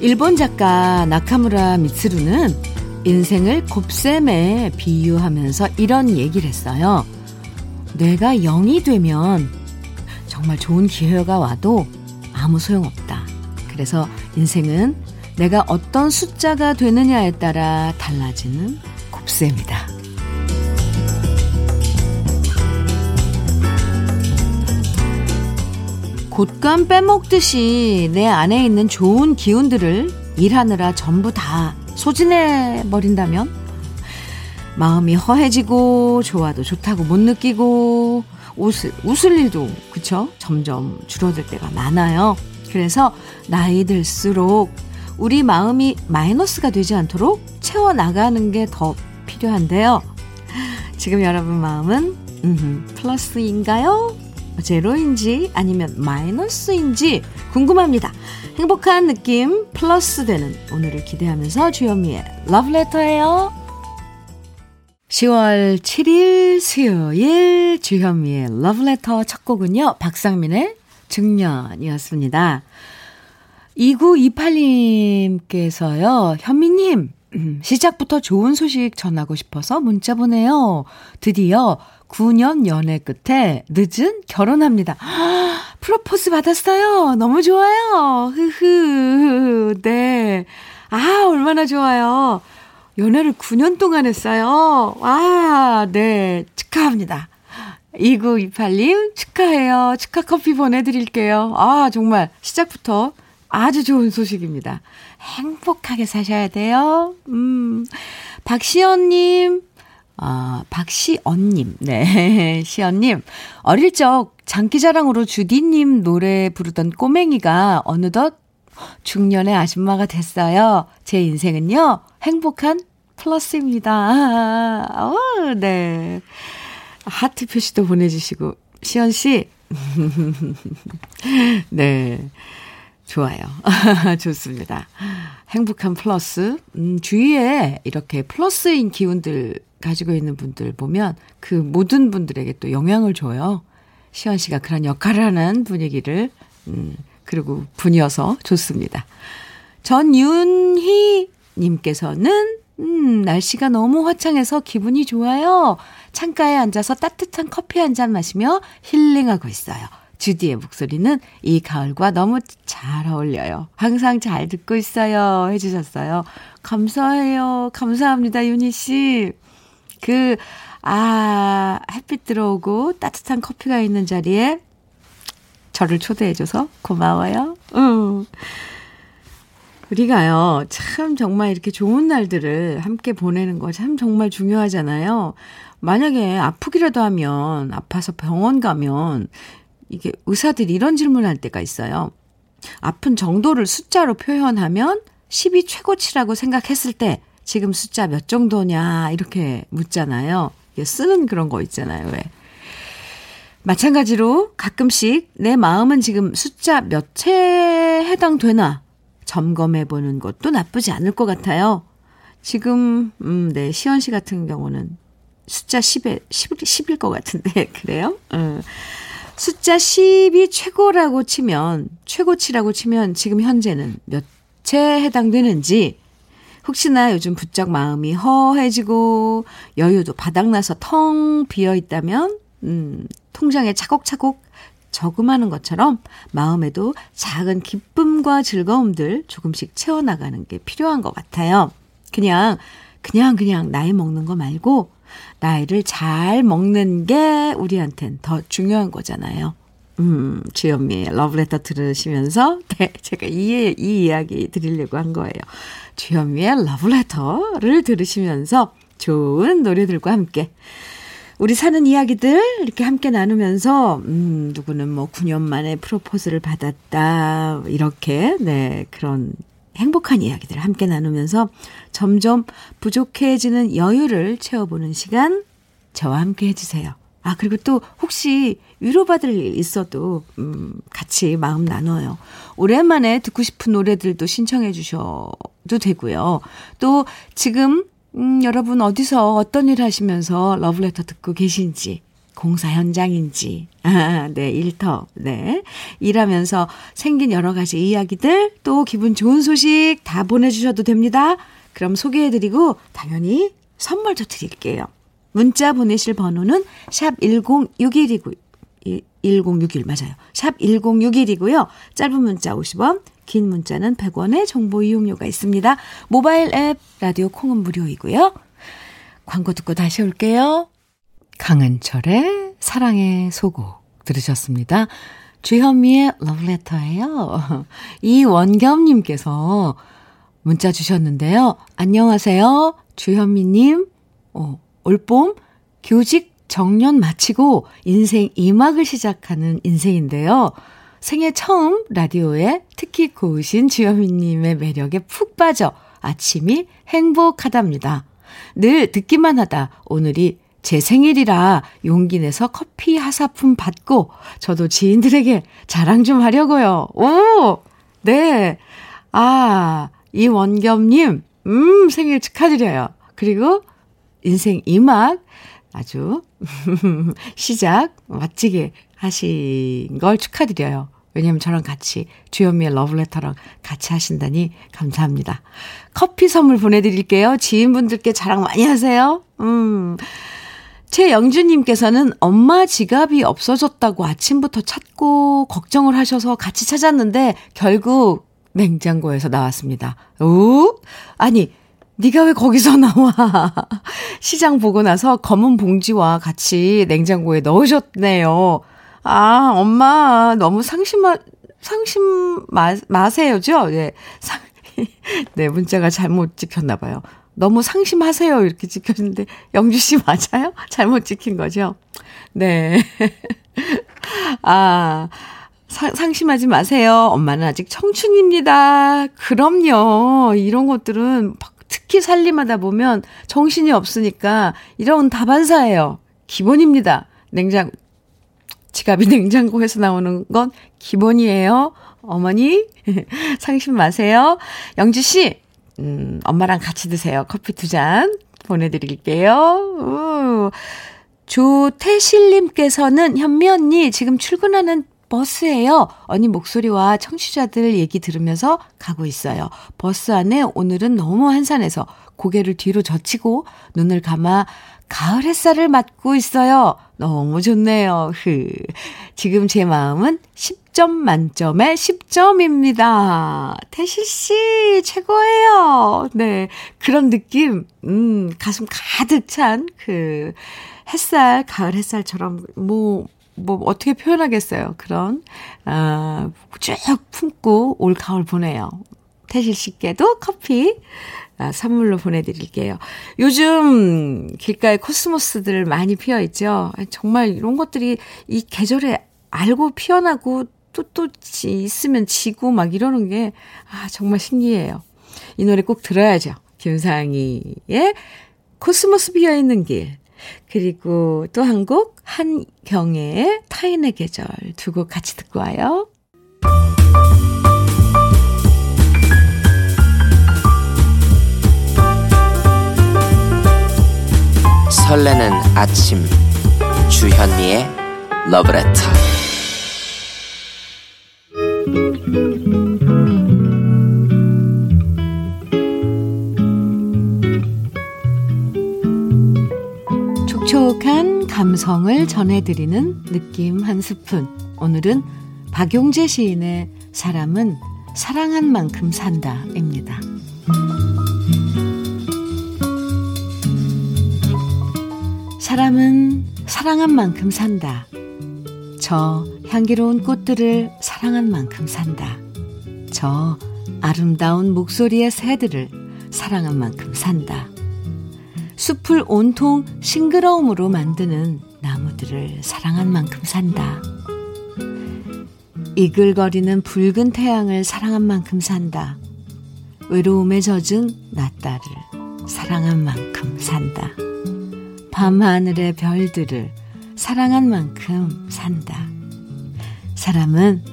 일본 작가 나카무라 미츠루는 인생을 곱셈에 비유하면서 이런 얘기를 했어요. 내가 0이 되면 정말 좋은 기회가 와도 아무 소용없다. 그래서 인생은 내가 어떤 숫자가 되느냐에 따라 달라지는 곱셈이다. 곶감 빼먹듯이 내 안에 있는 좋은 기운들을 일하느라 전부 다 소진해 버린다면 마음이 허해지고 좋아도 좋다고 못 느끼고 웃을, 웃을 일도 그쵸? 점점 줄어들 때가 많아요. 그래서 나이 들수록 우리 마음이 마이너스가 되지 않도록 채워나가는 게 더 필요한데요. 지금 여러분 마음은 음, 플러스인가요? 제로인지 아니면 마이너스인지 궁금합니다. 행복한 느낌 플러스 되는 오늘을 기대하면서 주현미의 러브레터예요. 10월 7일 수요일 주현미의 러브레터 첫 곡은요. 박상민의 중년이었습니다. 2928님께서요. 현미님 시작부터 좋은 소식 전하고 싶어서 문자 보내요. 드디어 9년 연애 끝에 늦은 결혼합니다. 프로포즈 받았어요. 너무 좋아요. 흐흐. 네. 아, 얼마나 좋아요. 연애를 9년 동안 했어요. 와, 네. 축하합니다. 2928님, 축하해요. 축하 커피 보내드릴게요. 아, 정말 시작부터 아주 좋은 소식입니다. 행복하게 사셔야 돼요. 음. 박시연님, 아, 박시언님, 네, 시언님. 어릴 적 장기자랑으로 주디님 노래 부르던 꼬맹이가 어느덧 중년의 아줌마가 됐어요. 제 인생은요, 행복한 플러스입니다. 아, 어, 네. 하트 표시도 보내주시고, 시연 씨. 네. 좋아요. 좋습니다. 행복한 플러스. 음, 주위에 이렇게 플러스인 기운들 가지고 있는 분들 보면 그 모든 분들에게 또 영향을 줘요. 시원 씨가 그런 역할을 하는 분위기를, 음, 그리고 분이어서 좋습니다. 전윤희 님께서는, 음, 날씨가 너무 화창해서 기분이 좋아요. 창가에 앉아서 따뜻한 커피 한 잔 마시며 힐링하고 있어요. 주디의 목소리는 이 가을과 너무 잘 어울려요. 항상 잘 듣고 있어요. 해주셨어요. 감사해요. 감사합니다, 윤희 씨. 그, 아, 햇빛 들어오고 따뜻한 커피가 있는 자리에 저를 초대해줘서 고마워요. 응. 우리가요, 참 정말 이렇게 좋은 날들을 함께 보내는 거 참 정말 중요하잖아요. 만약에 아프기라도 하면, 아파서 병원 가면, 이게 의사들이 이런 질문을 할 때가 있어요. 아픈 정도를 숫자로 표현하면 10이 최고치라고 생각했을 때 지금 숫자 몇 정도냐 이렇게 묻잖아요. 쓰는 그런 거 있잖아요. 왜. 마찬가지로 가끔씩 내 마음은 지금 숫자 몇에 해당되나 점검해 보는 것도 나쁘지 않을 것 같아요. 지금 음, 네, 시원 씨 같은 경우는 숫자 10에 10, 10일 것 같은데 그래요? 음. 숫자 10이 최고라고 치면, 최고치라고 치면 지금 현재는 몇 채 해당되는지, 혹시나 요즘 부쩍 마음이 허해지고 여유도 바닥나서 텅 비어 있다면, 음, 통장에 차곡차곡 저금하는 것처럼 마음에도 작은 기쁨과 즐거움들 조금씩 채워나가는 게 필요한 것 같아요. 그냥, 그냥, 그냥 나이 먹는 거 말고 나이를 잘 먹는 게 우리한텐 더 중요한 거잖아요. 음, 주현미의 러브레터 들으시면서, 네, 제가 이, 이 이야기 드리려고 한 거예요. 주현미의 러브레터를 들으시면서 좋은 노래들과 함께 우리 사는 이야기들 이렇게 함께 나누면서, 음, 누구는 뭐 9년 만에 프로포즈를 받았다, 이렇게, 네, 그런 행복한 이야기들을 함께 나누면서 점점 부족해지는 여유를 채워보는 시간 저와 함께 해주세요. 아, 그리고 또 혹시 위로받을 일 있어도, 음, 같이 마음 나눠요. 오랜만에 듣고 싶은 노래들도 신청해 주셔도 되고요. 또 지금, 음, 여러분 어디서 어떤 일 하시면서 러브레터 듣고 계신지, 공사 현장인지, 아, 네, 일터, 네. 일하면서 생긴 여러 가지 이야기들, 또 기분 좋은 소식 다 보내주셔도 됩니다. 그럼 소개해드리고, 당연히 선물도 드릴게요. 문자 보내실 번호는 샵 1061이고, 1061 맞아요. 샵 1061이고요. 짧은 문자 50원, 긴 문자는 100원의 정보 이용료가 있습니다. 모바일 앱, 라디오 콩은 무료이고요. 광고 듣고 다시 올게요. 강은철의 사랑의 소곡 들으셨습니다. 주현미의 러브레터예요. 이원겸님께서 문자 주셨는데요. 안녕하세요. 주현미님. 어, 올봄 교직 정년 마치고 인생 2막을 시작하는 인생인데요. 생애 처음 라디오에 특히 고우신 주현미님의 매력에 푹 빠져 아침이 행복하답니다. 늘 듣기만 하다 오늘이 제 생일이라 용기 내서 커피 하사품 받고 저도 지인들에게 자랑 좀 하려고요. 오! 네. 아, 이원겸님, 음, 생일 축하드려요. 그리고 인생 이막 아주 시작 멋지게 하신 걸 축하드려요. 왜냐면 저랑 같이 주현미의 러브레터랑 같이 하신다니 감사합니다. 커피 선물 보내드릴게요. 지인분들께 자랑 많이 하세요. 음. 최영주님께서는 엄마 지갑이 없어졌다고 아침부터 찾고 걱정을 하셔서 같이 찾았는데 결국 냉장고에서 나왔습니다. 오? 아니, 네가 왜 거기서 나와? 시장 보고 나서 검은 봉지와 같이 냉장고에 넣으셨네요. 아, 엄마 너무 상심하 상심 마, 마세요죠? 네. 상, 네, 문자가 잘못 찍혔나 봐요. 너무 상심하세요. 이렇게 찍혔는데, 영주 씨 맞아요? 잘못 찍힌 거죠? 네. 아, 상, 상심하지 마세요. 엄마는 아직 청춘입니다. 그럼요. 이런 것들은 특히 살림하다 보면 정신이 없으니까 이런 다반사예요. 기본입니다. 냉장, 지갑이 냉장고에서 나오는 건 기본이에요. 어머니, 상심 마세요. 영주 씨, 음, 엄마랑 같이 드세요. 커피 두 잔 보내드릴게요. 우. 조태실님께서는 현미 언니 지금 출근하는 버스예요. 언니 목소리와 청취자들 얘기 들으면서 가고 있어요. 버스 안에 오늘은 너무 한산해서 고개를 뒤로 젖히고 눈을 감아 가을 햇살을 맞고 있어요. 너무 좋네요. 흐. 지금 제 마음은 10점 만점에 10점입니다. 태실 씨, 최고예요. 네. 그런 느낌, 음, 가슴 가득 찬 그 햇살, 가을 햇살처럼 뭐, 뭐, 어떻게 표현하겠어요. 그런, 아, 쭉 품고 올 가을 보내요. 태실 씨께도 커피 아, 선물로 보내드릴게요. 요즘 길가에 코스모스들 많이 피어 있죠. 정말 이런 것들이 이 계절에 알고 피어나고 또, 또 있으면 지고 막 이러는 게, 아, 정말 신기해요. 이 노래 꼭 들어야죠. 김상희의 코스모스 피어 있는 길. 그리고 또 한 곡, 한경애의 타인의 계절 두 곡 같이 듣고 와요. 설레는 아침 주현미의 러브레터 촉촉한 감성을 전해드리는 느낌 한 스푼 오늘은 박용재 시인의 사람은 사랑한 만큼 산다입니다. 사람은 사랑한 만큼 산다. 저 향기로운 꽃들을 사랑한 만큼 산다. 저 아름다운 목소리의 새들을 사랑한 만큼 산다. 숲을 온통 싱그러움으로 만드는 나무들을 사랑한 만큼 산다. 이글거리는 붉은 태양을 사랑한 만큼 산다. 외로움에 젖은 낮딸을 사랑한 만큼 산다. 밤하늘의 별들을 사랑한 만큼 산다. 사람은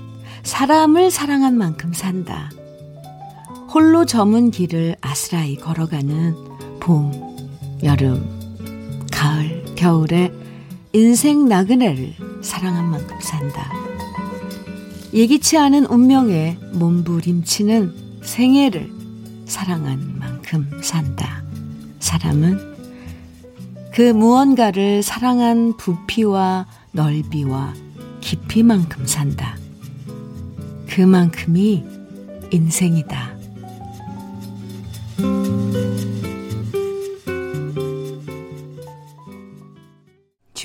사람을 사랑한 만큼 산다. 홀로 저문 길을 아스라이 걸어가는 봄, 여름, 가을, 겨울에 인생 나그네를 사랑한 만큼 산다. 예기치 않은 운명에 몸부림치는 생애를 사랑한 만큼 산다. 사람은 그 무언가를 사랑한 부피와 넓이와 깊이만큼 산다. 그만큼이 인생이다.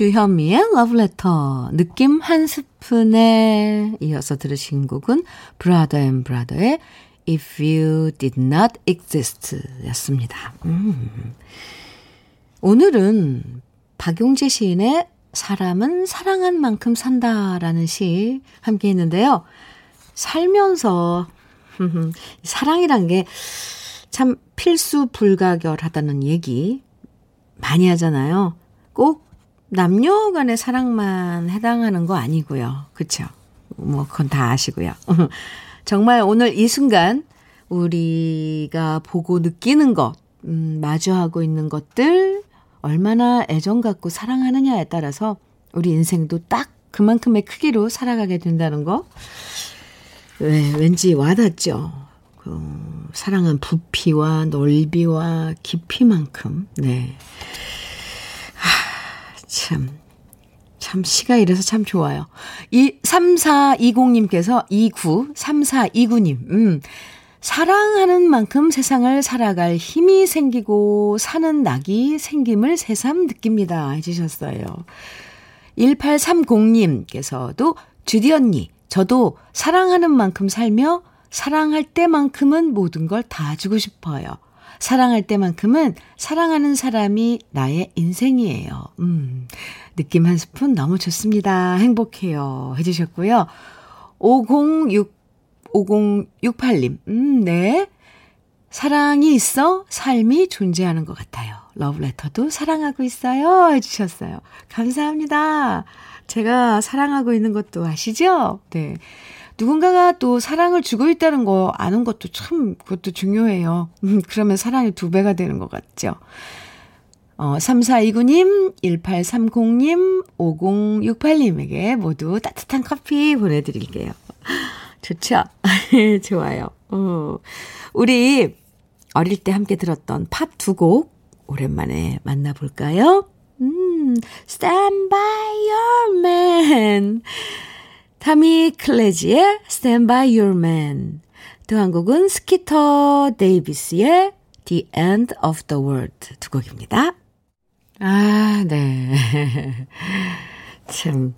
주현미의 러브레터 느낌 한 스푼에 이어서 들으신 곡은 브라더 앤 브라더의 If You Did Not Exist 였습니다. 음. 오늘은 박용재 시인의 사람은 사랑한 만큼 산다라는 시 함께 했는데요. 살면서 사랑이란 게 참 필수 불가결하다는 얘기 많이 하잖아요. 꼭 남녀 간의 사랑만 해당하는 거 아니고요. 그쵸? 뭐, 그건 다 아시고요. 정말 오늘 이 순간 우리가 보고 느끼는 것, 음, 마주하고 있는 것들, 얼마나 애정 갖고 사랑하느냐에 따라서 우리 인생도 딱 그만큼의 크기로 살아가게 된다는 거, 왜, 왠지 와닿죠. 그, 사랑한 부피와 넓이와 깊이만큼, 네. 참, 참, 시가 이래서 참 좋아요. 이, 3420님께서 29, 3429님, 음, 사랑하는 만큼 세상을 살아갈 힘이 생기고 사는 낙이 생김을 새삼 느낍니다. 해주셨어요. 1830님께서도 주디 언니, 저도 사랑하는 만큼 살며 사랑할 때만큼은 모든 걸 다 주고 싶어요. 사랑할 때만큼은 사랑하는 사람이 나의 인생이에요. 음, 느낌 한 스푼 너무 좋습니다. 행복해요. 해주셨고요. 506, 5068님, 음, 네. 사랑이 있어 삶이 존재하는 것 같아요. 러브레터도 사랑하고 있어요. 해주셨어요. 감사합니다. 제가 사랑하고 있는 것도 아시죠? 네. 누군가가 또 사랑을 주고 있다는 거 아는 것도 참 그것도 중요해요. 음, 그러면 사랑이 두 배가 되는 것 같죠. 어, 3429님, 1830님, 5068님에게 모두 따뜻한 커피 보내드릴게요. 좋죠? 좋아요. 어, 우리 어릴 때 함께 들었던 팝 두 곡 오랜만에 만나볼까요? 음, Stand by your man. 타미 클레지의 Stand by Your Man. 또 한 곡은 스키터 데이비스의 The End of the World 두 곡입니다. 아, 네. 참,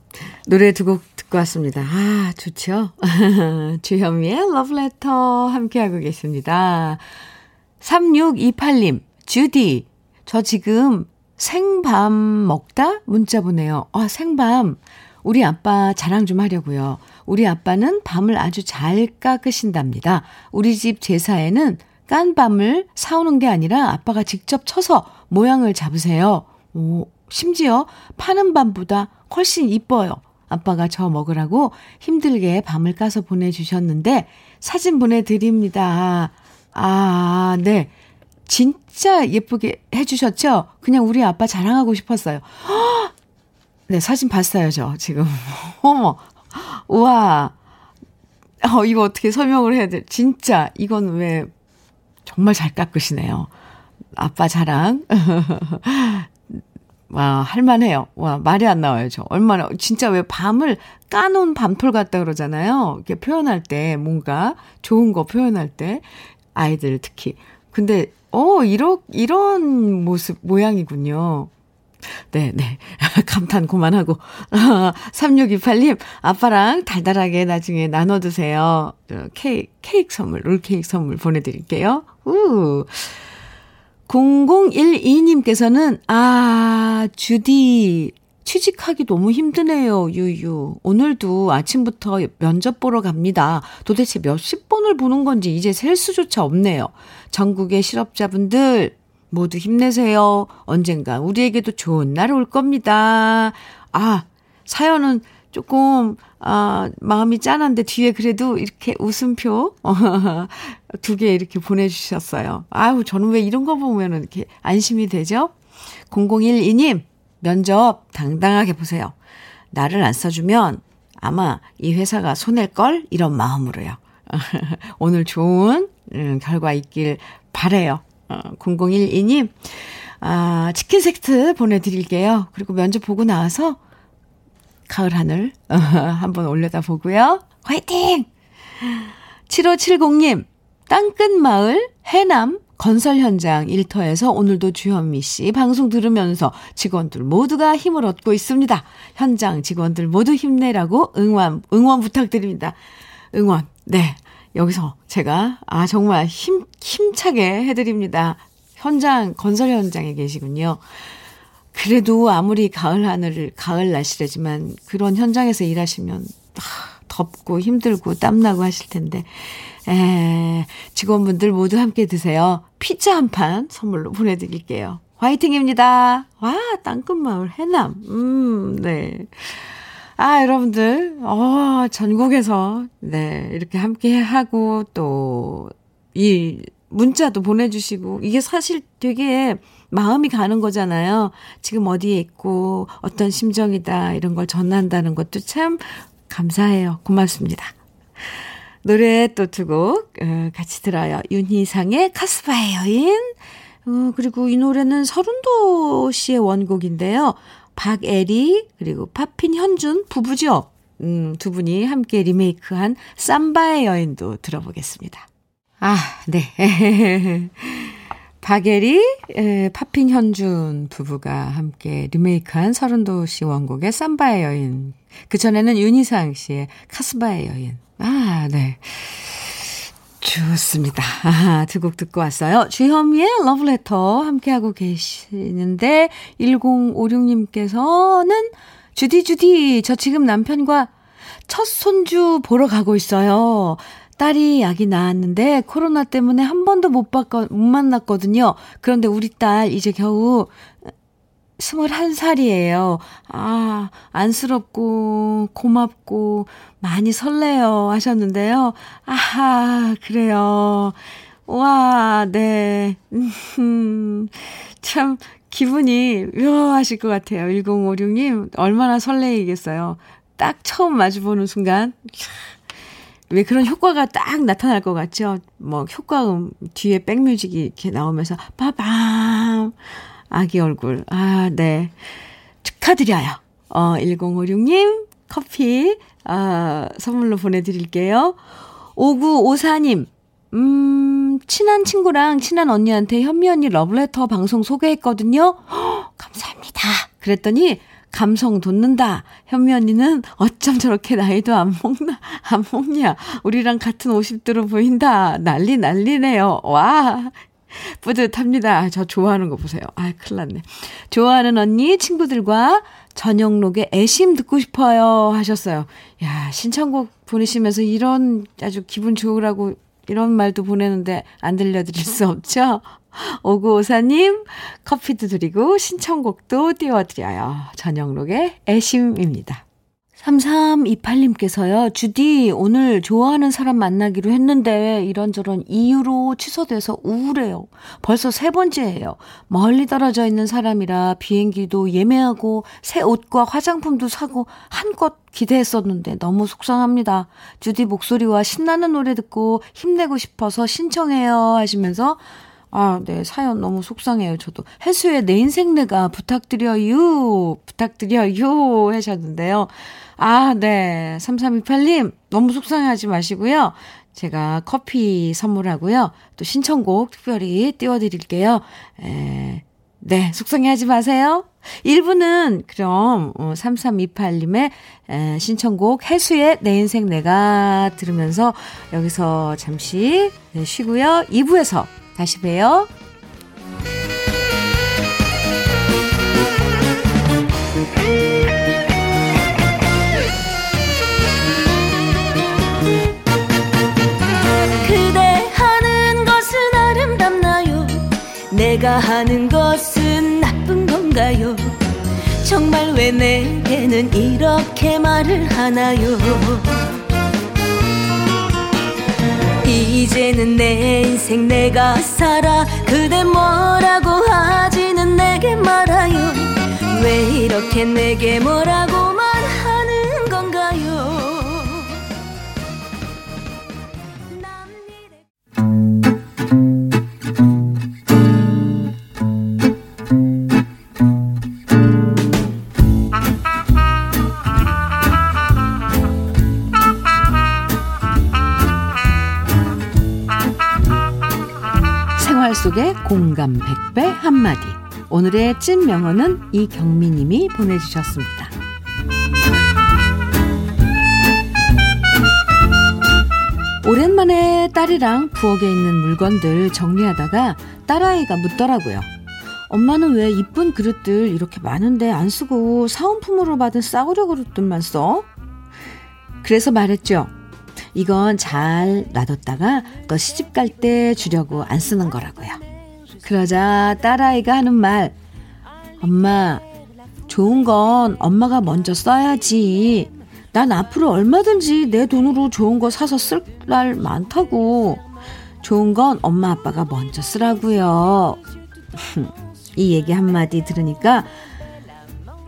노래 두 곡 듣고 왔습니다. 아, 좋죠? 주현미의 러브레터 함께하고 계십니다. 3628님, 주디, 저 지금 생밤 먹다 문자 보내요. 아, 생밤. 우리 아빠 자랑 좀 하려고요. 우리 아빠는 밤을 아주 잘 깎으신답니다. 우리 집 제사에는 깐 밤을 사오는 게 아니라 아빠가 직접 쳐서 모양을 잡으세요. 오, 심지어 파는 밤보다 훨씬 이뻐요. 아빠가 저 먹으라고 힘들게 밤을 까서 보내주셨는데 사진 보내드립니다. 아, 네. 진짜 예쁘게 해주셨죠? 그냥 우리 아빠 자랑하고 싶었어요. 허! 네, 사진 봤어요, 저 지금. 어머, 우와. 어, 이거 어떻게 설명을 해야 돼? 진짜, 이건 왜, 정말 잘 깎으시네요. 아빠 자랑. 와, 할만해요. 와, 말이 안 나와요, 저. 얼마나, 진짜 왜 밤을 까놓은 밤톨 같다 그러잖아요. 이렇게 표현할 때, 뭔가 좋은 거 표현할 때, 아이들 특히. 근데, 어, 이런, 이런 모습, 모양이군요. 네, 네. 감탄 그만하고. 3628님, 아빠랑 달달하게 나중에 나눠 드세요. 케이크, 케이크 선물, 롤케이크 선물 보내드릴게요. 우. 0012님께서는, 아, 주디, 취직하기 너무 힘드네요, 유유. 오늘도 아침부터 면접 보러 갑니다. 도대체 몇십 번을 보는 건지 이제 셀 수조차 없네요. 전국의 실업자분들, 모두 힘내세요. 언젠가 우리에게도 좋은 날 올 겁니다. 아, 사연은 조금, 아, 마음이 짠한데 뒤에 그래도 이렇게 웃음표 두 개 이렇게 보내주셨어요. 아유, 저는 왜 이런 거 보면 이렇게 안심이 되죠? 0012님, 면접 당당하게 보세요. 나를 안 써주면 아마 이 회사가 손해걸? 이런 마음으로요. 오늘 좋은 음, 결과 있길 바래요. 어, 0012님, 아, 치킨 세트 보내드릴게요. 그리고 면접 보고 나와서 가을 하늘 한번 올려다 보고요. 화이팅! 7570님, 땅끝 마을 해남 건설 현장 일터에서 오늘도 주현미 씨 방송 들으면서 직원들 모두가 힘을 얻고 있습니다. 현장 직원들 모두 힘내라고 응원, 응원 부탁드립니다. 응원. 네. 여기서 제가, 아, 정말 힘, 힘차게 해드립니다. 현장, 건설 현장에 계시군요. 그래도 아무리 가을 하늘을, 가을 날씨라지만 그런 현장에서 일하시면, 아, 덥고 힘들고 땀나고 하실 텐데, 에, 직원분들 모두 함께 드세요. 피자 한 판 선물로 보내드릴게요. 화이팅입니다. 와, 땅끝마을 해남. 음, 네. 아, 여러분들, 어, 전국에서, 네, 이렇게 함께 하고, 또, 이, 문자도 보내주시고, 이게 사실 되게 마음이 가는 거잖아요. 지금 어디에 있고, 어떤 심정이다, 이런 걸 전한다는 것도 참 감사해요. 고맙습니다. 노래 또 두곡 어, 같이 들어요. 윤희상의 카스바의 여인. 어, 그리고 이 노래는 서른도 씨의 원곡인데요. 박애리 그리고 파핀 현준 부부죠. 음, 두 분이 함께 리메이크한 삼바의 여인도 들어보겠습니다. 아, 네. 박예리, 에, 파핀 현준 부부가 함께 리메이크한 서른도 씨 원곡의 삼바의 여인. 그전에는 윤희상 씨의 카스바의 여인. 아, 네. 좋습니다. 아, 두 곡 듣고 왔어요. 주현미의 러브레터 함께하고 계시는데, 1056님께서는, 주디, 주디, 저 지금 남편과 첫 손주 보러 가고 있어요. 딸이 약이 나왔는데 코로나 때문에 한 번도 못, 봤거, 못 만났거든요. 그런데 우리 딸 이제 겨우 21살이에요. 아, 안쓰럽고, 고맙고, 많이 설레요. 하셨는데요. 아하, 그래요. 와, 네. 음, 참, 기분이 묘하실 것 같아요. 1056님, 얼마나 설레이겠어요. 딱 처음 마주보는 순간, 왜 그런 효과가 딱 나타날 것 같죠? 뭐, 효과음 뒤에 백뮤직이 이렇게 나오면서, 빠밤. 아기 얼굴. 아, 네. 축하드려요. 어, 1056님, 커피, 아, 선물로 보내드릴게요. 5954님, 음, 친한 친구랑 친한 언니한테 현미 언니 러브레터 방송 소개했거든요. 허, 감사합니다. 그랬더니, 감성 돋는다. 현미 언니는 어쩜 저렇게 나이도 안 먹나, 안 먹냐. 우리랑 같은 50대로 보인다. 난리 난리네요. 와, 뿌듯합니다. 저 좋아하는 거 보세요. 아, 큰일 났네. 좋아하는 언니, 친구들과 저녁록에 애심 듣고 싶어요. 하셨어요. 야, 신청곡 보내시면서 이런 아주 기분 좋으라고 이런 말도 보내는데 안 들려드릴 수 없죠? 오구오사님, 커피도 드리고 신청곡도 띄워드려요. 저녁록의 애심입니다. 3328님께서요, 주디, 오늘 좋아하는 사람 만나기로 했는데 이런저런 이유로 취소돼서 우울해요. 벌써 세 번째예요. 멀리 떨어져 있는 사람이라 비행기도 예매하고 새 옷과 화장품도 사고 한껏 기대했었는데 너무 속상합니다. 주디 목소리와 신나는 노래 듣고 힘내고 싶어서 신청해요 하시면서 아, 네, 사연 너무 속상해요, 저도. 해수의 내 인생 내가 부탁드려요, 부탁드려요 하셨는데요. 아, 네. 3328님, 너무 속상해하지 마시고요. 제가 커피 선물하고요. 또 신청곡 특별히 띄워드릴게요. 에, 네, 속상해하지 마세요. 1부는 그럼 3328님의 어, 신청곡 해수의 내 인생 내가 들으면서 여기서 잠시 쉬고요. 2부에서 다시 봬요. 내가 하는 것은 나쁜 건가요? 정말 왜 내게는 이렇게 말을 하나요? 이제는 내 인생 내가 살아 그대 뭐라고 하지는 내게 말아요 왜 이렇게 내게 뭐라고만 공감 100배 한마디. 오늘의 찐 명언은 이경미님이 보내주셨습니다. 오랜만에 딸이랑 부엌에 있는 물건들 정리하다가 딸아이가 묻더라고요. 엄마는 왜 이쁜 그릇들 이렇게 많은데 안 쓰고 사은품으로 받은 싸구려 그릇들만 써? 그래서 말했죠. 이건 잘 놔뒀다가 너 시집 갈 때 주려고 안 쓰는 거라고요. 그러자 딸아이가 하는 말, 엄마, 좋은 건 엄마가 먼저 써야지. 난 앞으로 얼마든지 내 돈으로 좋은 거 사서 쓸 날 많다고. 좋은 건 엄마 아빠가 먼저 쓰라고요. 이 얘기 한마디 들으니까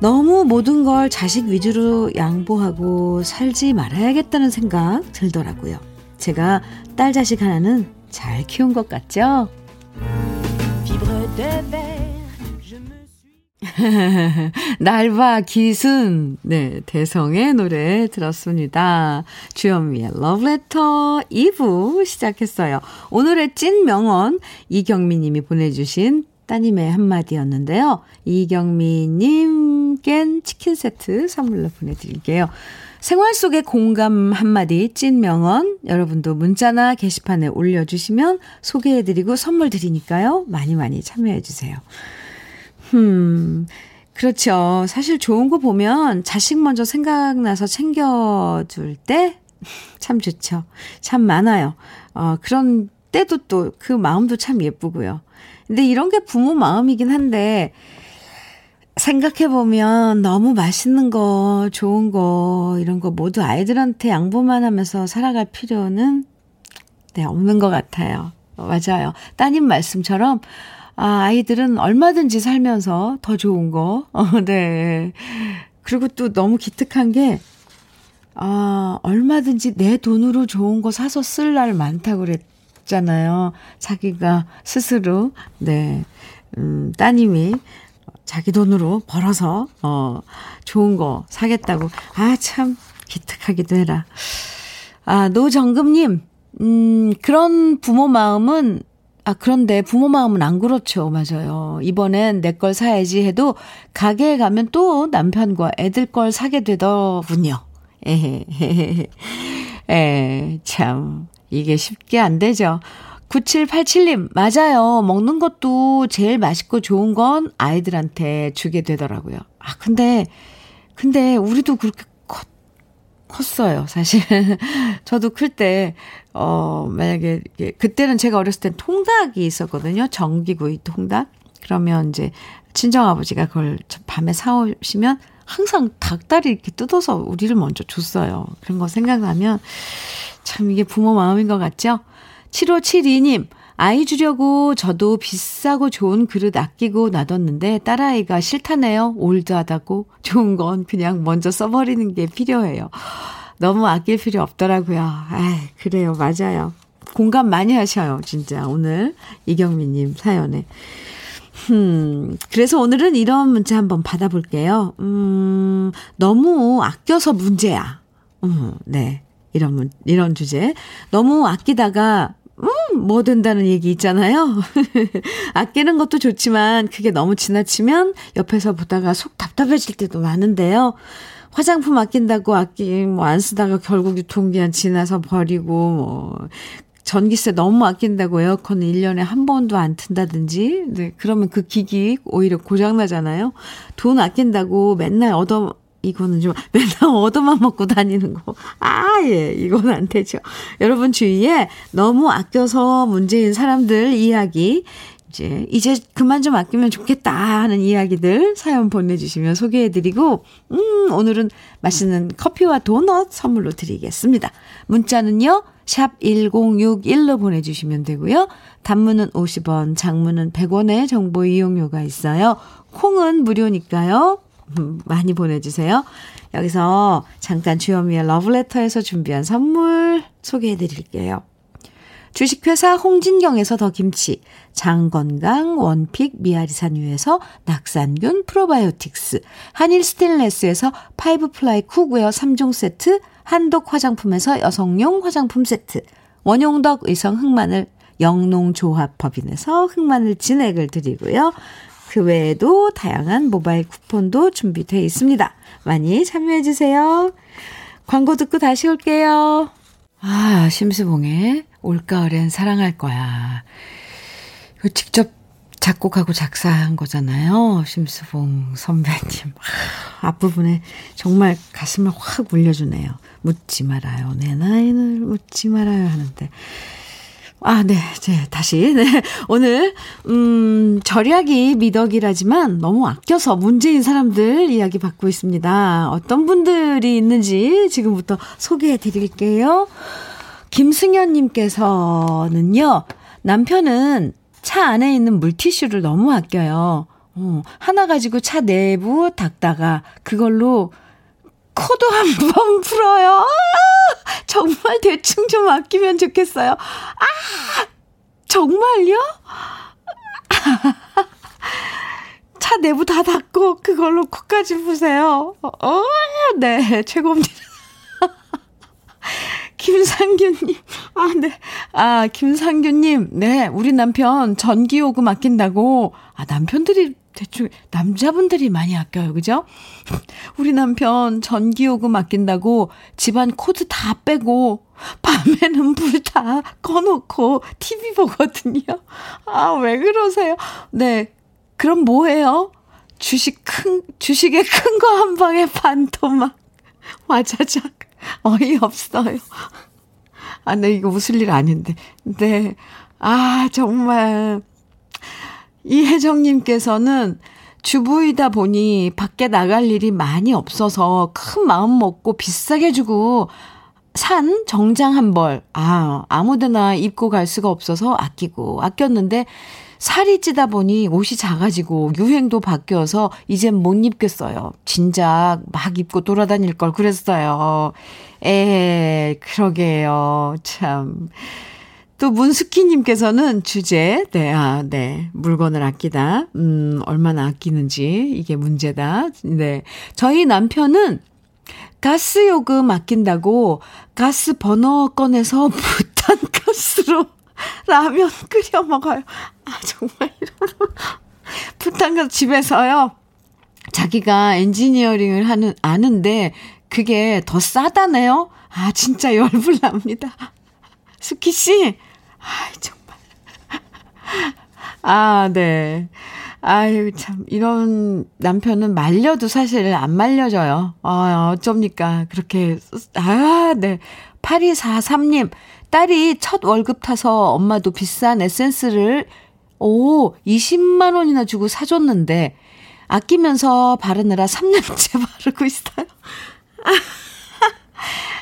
너무 모든 걸 자식 위주로 양보하고 살지 말아야겠다는 생각 들더라고요. 제가 딸 자식 하나는 잘 키운 것 같죠? 날바 기순 네 대성의 노래 들었습니다. 주현미의 러브레터 2부 시작했어요. 오늘의 찐 명언 이경미 님이 보내주신 따님의 한마디였는데요. 이경미님껜 치킨 세트 선물로 보내드릴게요. 생활 속의 공감 한마디 찐 명언 여러분도 문자나 게시판에 올려주시면 소개해드리고 선물 드리니까요. 많이 많이 참여해주세요. 음, 그렇죠. 사실 좋은 거 보면 자식 먼저 생각나서 챙겨줄 때 참 좋죠. 참 많아요. 어, 그런 때도 또 그 마음도 참 예쁘고요. 근데 이런 게 부모 마음이긴 한데, 생각해보면 너무 맛있는 거, 좋은 거, 이런 거 모두 아이들한테 양보만 하면서 살아갈 필요는, 네, 없는 것 같아요. 맞아요. 따님 말씀처럼, 아, 아이들은 얼마든지 살면서 더 좋은 거, 어, 네. 그리고 또 너무 기특한 게, 아, 얼마든지 내 돈으로 좋은 거 사서 쓸 날 많다고 그랬, 잖아요. 자기가 스스로, 네, 음, 따님이 자기 돈으로 벌어서, 어, 좋은 거 사겠다고. 아, 참, 기특하기도 해라. 아, 노정금님, 음, 그런 부모 마음은, 아, 그런데 부모 마음은 안 그렇죠. 맞아요. 이번엔 내 걸 사야지 해도 가게에 가면 또 남편과 애들 걸 사게 되더군요. 에헤, 에, 참. 이게 쉽게 안 되죠. 9787님, 맞아요. 먹는 것도 제일 맛있고 좋은 건 아이들한테 주게 되더라고요. 아, 근데, 근데 우리도 그렇게 컸, 컸어요, 사실. 저도 클 때, 어, 만약에, 그때는 제가 어렸을 땐 통닭이 있었거든요. 전기구이 통닭. 그러면 이제 친정아버지가 그걸 밤에 사오시면 항상 닭다리 이렇게 뜯어서 우리를 먼저 줬어요. 그런 거 생각나면 참 이게 부모 마음인 것 같죠? 7572님, 아이 주려고 저도 비싸고 좋은 그릇 아끼고 놔뒀는데 딸아이가 싫다네요. 올드하다고. 좋은 건 그냥 먼저 써버리는 게 필요해요. 너무 아낄 필요 없더라고요. 아 그래요. 맞아요. 공감 많이 하셔요. 진짜. 오늘 이경미님 사연에. 음, 그래서 오늘은 이런 문자 한번 받아볼게요. 음, 너무 아껴서 문제야. 음, 네. 이런, 이런 주제. 너무 아끼다가, 음, 뭐 된다는 얘기 있잖아요. 아끼는 것도 좋지만, 그게 너무 지나치면 옆에서 보다가 속 답답해질 때도 많은데요. 화장품 아낀다고 아끼, 뭐, 안 쓰다가 결국 유통기한 지나서 버리고, 뭐, 전기세 너무 아낀다고 에어컨을 1년에 한 번도 안 튼다든지, 네, 그러면 그 기기 오히려 고장나잖아요. 돈 아낀다고 맨날 얻어, 이거는 좀 맨날 얻어만 먹고 다니는 거. 아, 예, 이건 안 되죠. 여러분 주위에 너무 아껴서 문제인 사람들 이야기 이제, 이제 그만 좀 아끼면 좋겠다 하는 이야기들 사연 보내주시면 소개해드리고, 음, 오늘은 맛있는 커피와 도넛 선물로 드리겠습니다. 문자는요, 샵 1061로 보내주시면 되고요. 단문은 50원, 장문은 100원의 정보 이용료가 있어요. 콩은 무료니까요. 음, 많이 보내주세요. 여기서 잠깐 주현미의 러브레터에서 준비한 선물 소개해 드릴게요. 주식회사 홍진경에서 더 김치, 장건강 원픽 미아리산유에서 낙산균 프로바이오틱스, 한일 스테인레스에서 five ply cookware 3종 세트, 한독 화장품에서 여성용 화장품 세트, 원용덕 의성 흑마늘 영농조합법인에서 흑마늘 진액을 드리고요. 그 외에도 다양한 모바일 쿠폰도 준비되어 있습니다. 많이 참여해 주세요. 광고 듣고 다시 올게요. 아, 심수봉의 올가을엔 사랑할 거야. 이거 직접 작곡하고 작사한 거잖아요. 심수봉 선배님. 아, 앞부분에 정말 가슴을 확 울려주네요. 묻지 말아요. 내 나이를 묻지 말아요 하는데. 아, 네. 네, 다시. 네. 오늘, 음, 절약이 미덕이라지만 너무 아껴서 문제인 사람들 이야기 받고 있습니다. 어떤 분들이 있는지 지금부터 소개해 드릴게요. 김승현님께서는요, 남편은 차 안에 있는 물티슈를 너무 아껴요. 어, 하나 가지고 차 내부 닦다가 그걸로 코도 한 번 풀어요. 아, 정말 대충 좀 아끼면 좋겠어요. 아, 정말요? 차 내부 다 닦고 그걸로 코까지 푸세요. 어, 네, 최고입니다. 김상규님, 아, 네. 아, 김상규님, 네. 우리 남편 전기요금 아낀다고. 아, 남편들이 대충, 남자분들이 많이 아껴요. 그죠? 우리 남편 전기요금 아낀다고 집안 코드 다 빼고, 밤에는 불 다 꺼놓고 TV 보거든요. 아, 왜 그러세요? 네. 그럼 뭐 해요? 주식 큰, 주식에 큰 거 한 방에 반토막. 와자작. 어이없어요. 아, 네, 이거 웃을 일 아닌데. 네. 아, 정말. 이혜정님께서는 주부이다 보니 밖에 나갈 일이 많이 없어서 큰 마음 먹고 비싸게 주고 산 정장 한 벌. 아, 아무 데나 입고 갈 수가 없어서 아끼고 아꼈는데 살이 찌다 보니 옷이 작아지고 유행도 바뀌어서 이젠 못 입겠어요. 진작 막 입고 돌아다닐 걸 그랬어요. 에, 그러게요. 참. 또 문숙희님께서는 주제, 네, 아, 네. 물건을 아끼다. 음, 얼마나 아끼는지, 이게 문제다. 네. 저희 남편은 가스 요금 아낀다고 가스 버너 꺼내서 부탄 가스로 라면 끓여 먹어요. 아, 정말. 부탄 가스 집에서요. 자기가 엔지니어링을 하는, 아는데, 그게 더 싸다네요? 아, 진짜 열불 납니다. 수키 씨, 아, 정말. 아, 네. 아유, 참, 이런 남편은 말려도 사실 안 말려져요. 아, 어쩝니까. 그렇게, 아, 네. 8243님, 딸이 첫 월급 타서 엄마도 비싼 에센스를, 오, 20만원이나 주고 사줬는데, 아끼면서 바르느라 3년째 바르고 있어요.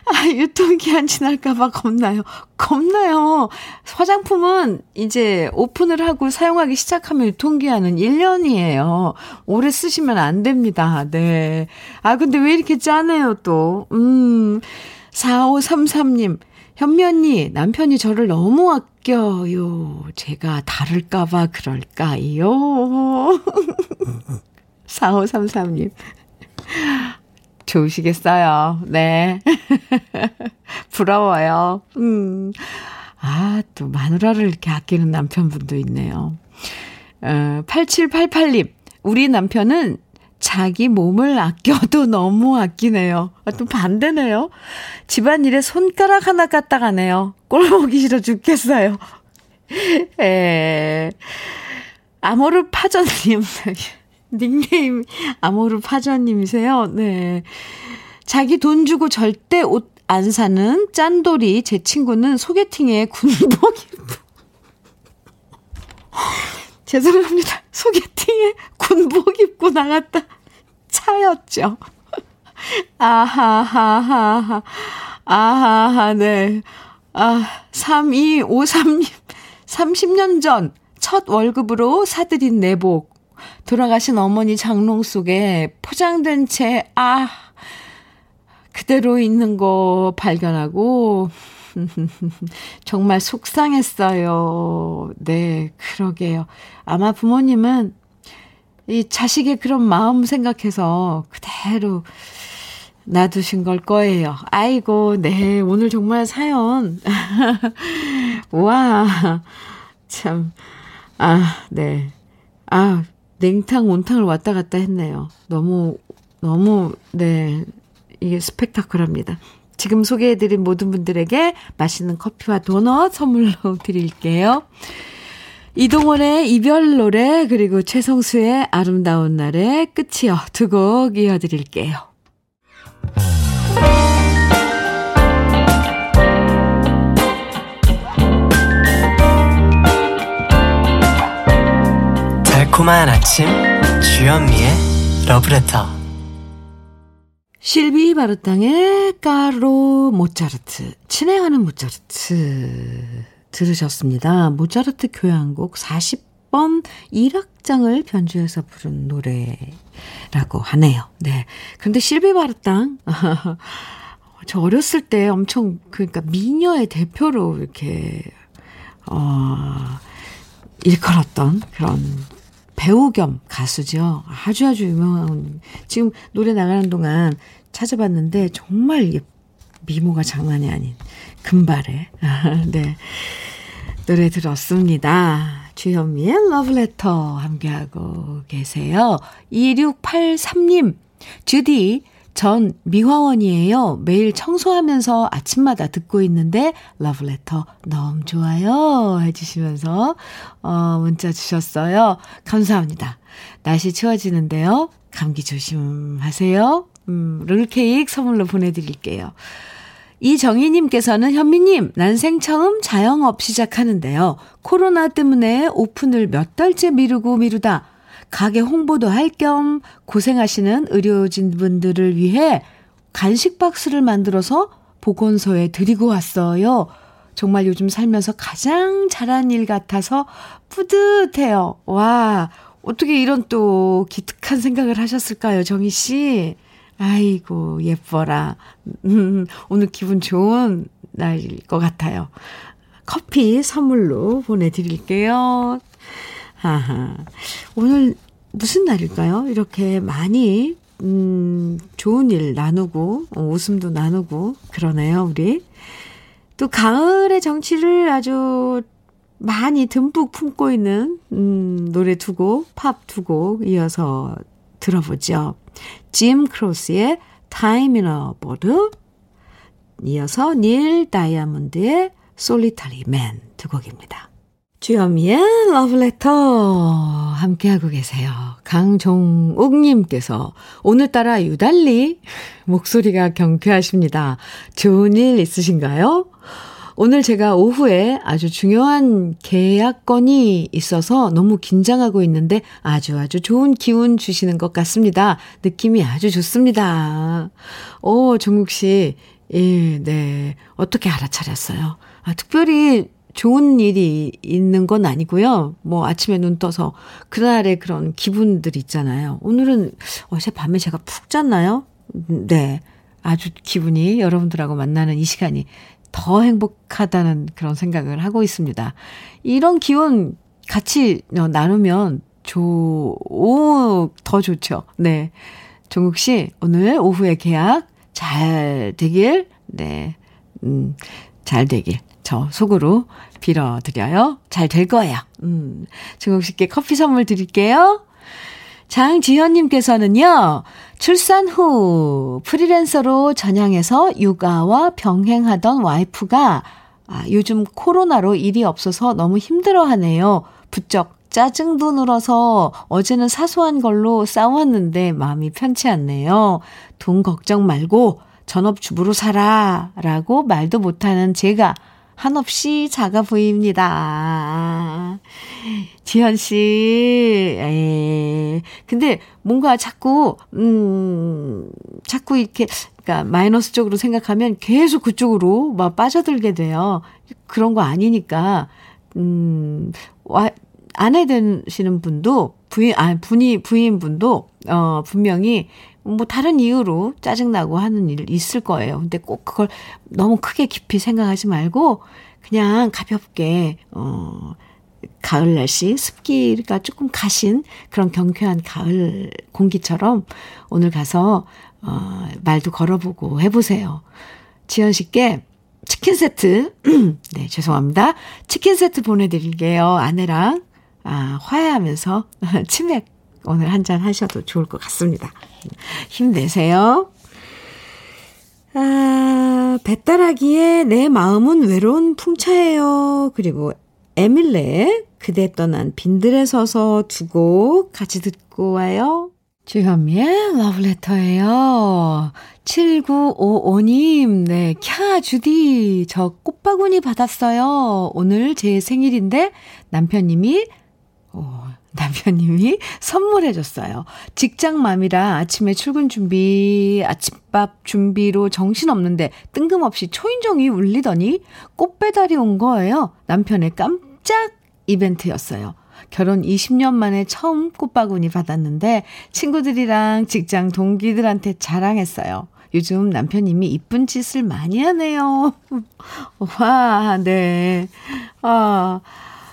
아, 유통기한 지날까봐 겁나요. 겁나요. 화장품은 이제 오픈을 하고 사용하기 시작하면 유통기한은 1년이에요. 오래 쓰시면 안 됩니다. 네. 아, 근데 왜 이렇게 짜네요, 또. 음, 4533님. 현미 언니, 남편이 저를 너무 아껴요. 제가 다를까봐 그럴까요? 4533님. 좋으시겠어요. 네. 부러워요. 음. 아, 또 마누라를 이렇게 아끼는 남편분도 있네요. 어, 8788님. 우리 남편은 자기 몸을 아껴도 너무 아끼네요. 아, 또 반대네요. 집안일에 손가락 하나 까딱 가네요. 꼴 보기 싫어 죽겠어요. 에, 아모르 파전님. 닉네임 아모르 파전님이세요. 네. 자기 돈 주고 절대 옷 안 사는 짠돌이 제 친구는 소개팅에 군복 입고 죄송합니다. 소개팅에 군복 입고 나갔다. 차였죠. 아하하하하. 아하하, 네. 아, 3253님. 30년 전 첫 월급으로 사들인 내복. 돌아가신 어머니 장롱 속에 포장된 채, 아, 그대로 있는 거 발견하고, 정말 속상했어요. 네, 그러게요. 아마 부모님은 이 자식의 그런 마음 생각해서 그대로 놔두신 걸 거예요. 아이고, 네, 오늘 정말 사연. 와, 참, 아, 네. 아, 냉탕, 온탕을 왔다 갔다 했네요. 너무, 너무, 네, 이게 스펙타클합니다. 지금 소개해드린 모든 분들에게 맛있는 커피와 도넛 선물로 드릴게요. 이동원의 이별 노래 그리고 최성수의 아름다운 날의 끝이요. 두 곡 이어드릴게요. 달콤한 아침 주현미의 러브레터 실비 바르땅의 까로 모차르트, 친애하는 모차르트 들으셨습니다. 모차르트 교향곡 40번 1악장을 변주해서 부른 노래라고 하네요. 네. 그런데 실비 바르땅, 저 어렸을 때 엄청, 그러니까 미녀의 대표로 이렇게, 어, 일컬었던 그런 배우 겸 가수죠. 아주 아주 유명한 지금 노래 나가는 동안 찾아봤는데 정말 미모가 장난이 아닌 금발의 네 노래 들었습니다. 주현미의 러브레터 함께하고 계세요. 2683님 주디 전 미화원이에요. 매일 청소하면서 아침마다 듣고 있는데 러브레터 너무 좋아요 해주시면서 어, 문자 주셨어요. 감사합니다. 날씨 추워지는데요. 감기 조심하세요. 음, 롤케이크 선물로 보내드릴게요. 이정희님께서는 현미님, 난생 처음 자영업 시작하는데요. 코로나 때문에 오픈을 몇 달째 미루고 미루다 가게 홍보도 할 겸 고생하시는 의료진분들을 위해 간식 박스를 만들어서 보건소에 드리고 왔어요. 정말 요즘 살면서 가장 잘한 일 같아서 뿌듯해요. 와, 어떻게 이런 또 기특한 생각을 하셨을까요, 정희 씨? 아이고, 예뻐라. 음, 오늘 기분 좋은 날일 것 같아요. 커피 선물로 보내드릴게요. 아하. 오늘 무슨 날일까요? 이렇게 많이, 음, 좋은 일 나누고, 어, 웃음도 나누고, 그러네요, 우리. 또 가을의 정치를 아주 많이 듬뿍 품고 있는, 음, 노래 두 곡, 팝 두 곡 이어서 들어보죠. 짐 크로스의 Time in a Board, 이어서 닐 다이아몬드의 Solitary Man 두 곡입니다. 주현미의 러브레터 함께하고 계세요. 강종옥님께서 오늘따라 유달리 목소리가 경쾌하십니다. 좋은 일 있으신가요? 오늘 제가 오후에 아주 중요한 계약건이 있어서 너무 긴장하고 있는데 아주 아주 좋은 기운 주시는 것 같습니다. 느낌이 아주 좋습니다. 오, 종국 씨. 예, 네. 어떻게 알아차렸어요? 아, 특별히 좋은 일이 있는 건 아니고요. 뭐 아침에 눈 떠서 그날의 그런 기분들 있잖아요. 오늘은 어젯밤에 제가 푹 잤나요? 네. 아주 기분이 여러분들하고 만나는 이 시간이 더 행복하다는 그런 생각을 하고 있습니다. 이런 기운 같이 나누면 조, 오, 더 좋죠. 네. 종국 씨, 오늘 오후에 계약 잘 되길, 네. 음, 잘 되길. 저 속으로 빌어드려요. 잘 될 거예요. 음, 씨께 커피 선물 드릴게요. 장지현님께서는요, 출산 후 프리랜서로 전향해서 육아와 병행하던 와이프가 아, 요즘 코로나로 일이 없어서 너무 힘들어 하네요. 부쩍 짜증도 늘어서 어제는 사소한 걸로 싸웠는데 마음이 편치 않네요. 돈 걱정 말고 전업주부로 살아. 라고 말도 못하는 제가 한없이 작아 보입니다. 지현 씨, 에 근데 뭔가 자꾸, 음, 자꾸 이렇게, 그러니까 마이너스 쪽으로 생각하면 계속 그쪽으로 막 빠져들게 돼요. 그런 거 아니니까, 음, 와, 아내 되시는 분도, 부인, 아, 분이, 부인분도, 어, 분명히 뭐 다른 이유로 짜증나고 하는 일 있을 거예요. 근데 꼭 그걸 너무 크게 깊이 생각하지 말고 그냥 가볍게 어 가을 날씨 습기가 조금 가신 그런 경쾌한 가을 공기처럼 오늘 가서 어 말도 걸어보고 해 보세요. 지연 씨께 치킨 세트 네 죄송합니다 치킨 세트 보내 드릴게요 아내랑 아 화해하면서 치맥 오늘 한 잔 하셔도 좋을 것 같습니다. 힘내세요. 아, 배따라기에 내 마음은 외로운 풍차예요. 그리고 에밀레 그대 떠난 빈들에 서서 두고 같이 듣고 와요. 주현미의 러브레터예요. 7955님, 네, 캬, 주디, 저 꽃바구니 받았어요. 오늘 제 생일인데 남편님이, 어, 남편님이 선물해줬어요. 직장맘이라 아침에 출근 준비, 아침밥 준비로 정신없는데 뜬금없이 초인종이 울리더니 꽃 배달이 온 거예요. 남편의 깜짝 이벤트였어요. 결혼 20년 만에 처음 꽃바구니 받았는데 친구들이랑 직장 동기들한테 자랑했어요. 요즘 남편님이 이쁜 짓을 많이 하네요. 와, 네. 아,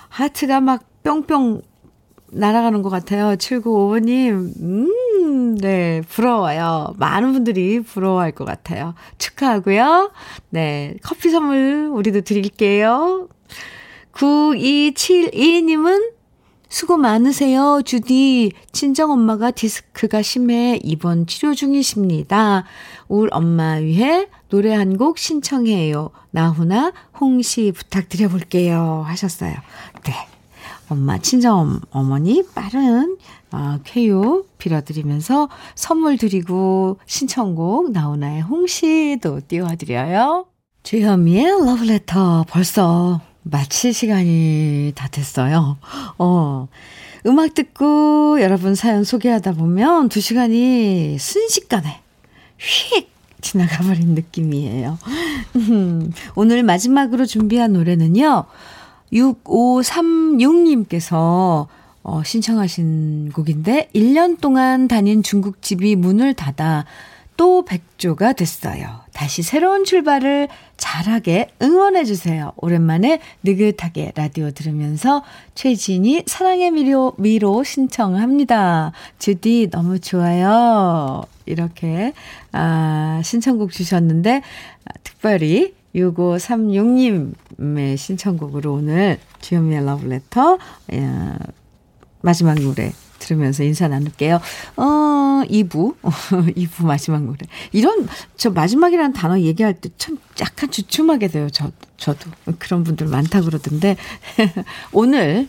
하트가 막 뿅뿅 날아가는 것 같아요. 7955님, 음, 네, 부러워요. 많은 분들이 부러워할 것 같아요. 축하하고요. 네, 커피 선물 우리도 드릴게요. 9272님은 수고 많으세요, 주디. 친정엄마가 디스크가 심해 입원 치료 중이십니다. 울 엄마 위해 노래 한 곡 신청해요. 나훈아, 홍시 부탁드려볼게요. 하셨어요. 네. 엄마, 친정 어머니 빠른 어, 쾌유 빌어드리면서 선물 드리고 신청곡 나훈아의 홍시도 띄워드려요. 주현미의 러브레터 벌써 마칠 시간이 다 됐어요. 어, 음악 듣고 여러분 사연 소개하다 보면 두 시간이 순식간에 휙 지나가 버린 느낌이에요. 오늘 마지막으로 준비한 노래는요. 6536님께서 어, 신청하신 곡인데 1년 동안 다닌 중국집이 문을 닫아 또 백조가 됐어요. 다시 새로운 출발을 잘하게 응원해주세요. 오랜만에 느긋하게 라디오 들으면서 최진이 사랑의 미로, 미로 신청합니다. 주디 너무 좋아요. 이렇게, 아, 신청곡 주셨는데, 아, 특별히 6536님의 신청곡으로 오늘 주현미의 러브레터, 어, 마지막 노래 들으면서 인사 나눌게요. 어, 2부, 2부 마지막 노래. 이런, 저 마지막이라는 단어 얘기할 때 참 약간 주춤하게 돼요. 저, 저도. 그런 분들 많다 그러던데. 오늘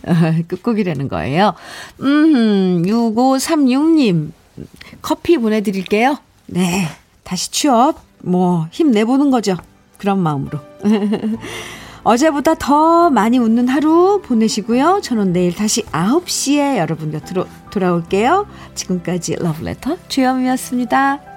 끝곡이라는 거예요. 음, 6536님, 커피 보내드릴게요. 네. 다시 취업, 뭐, 힘내보는 거죠. 그런 마음으로. 어제보다 더 많이 웃는 하루 보내시고요. 저는 내일 다시 9시에 여러분 곁으로 돌아올게요. 지금까지 러브레터 주현미였습니다.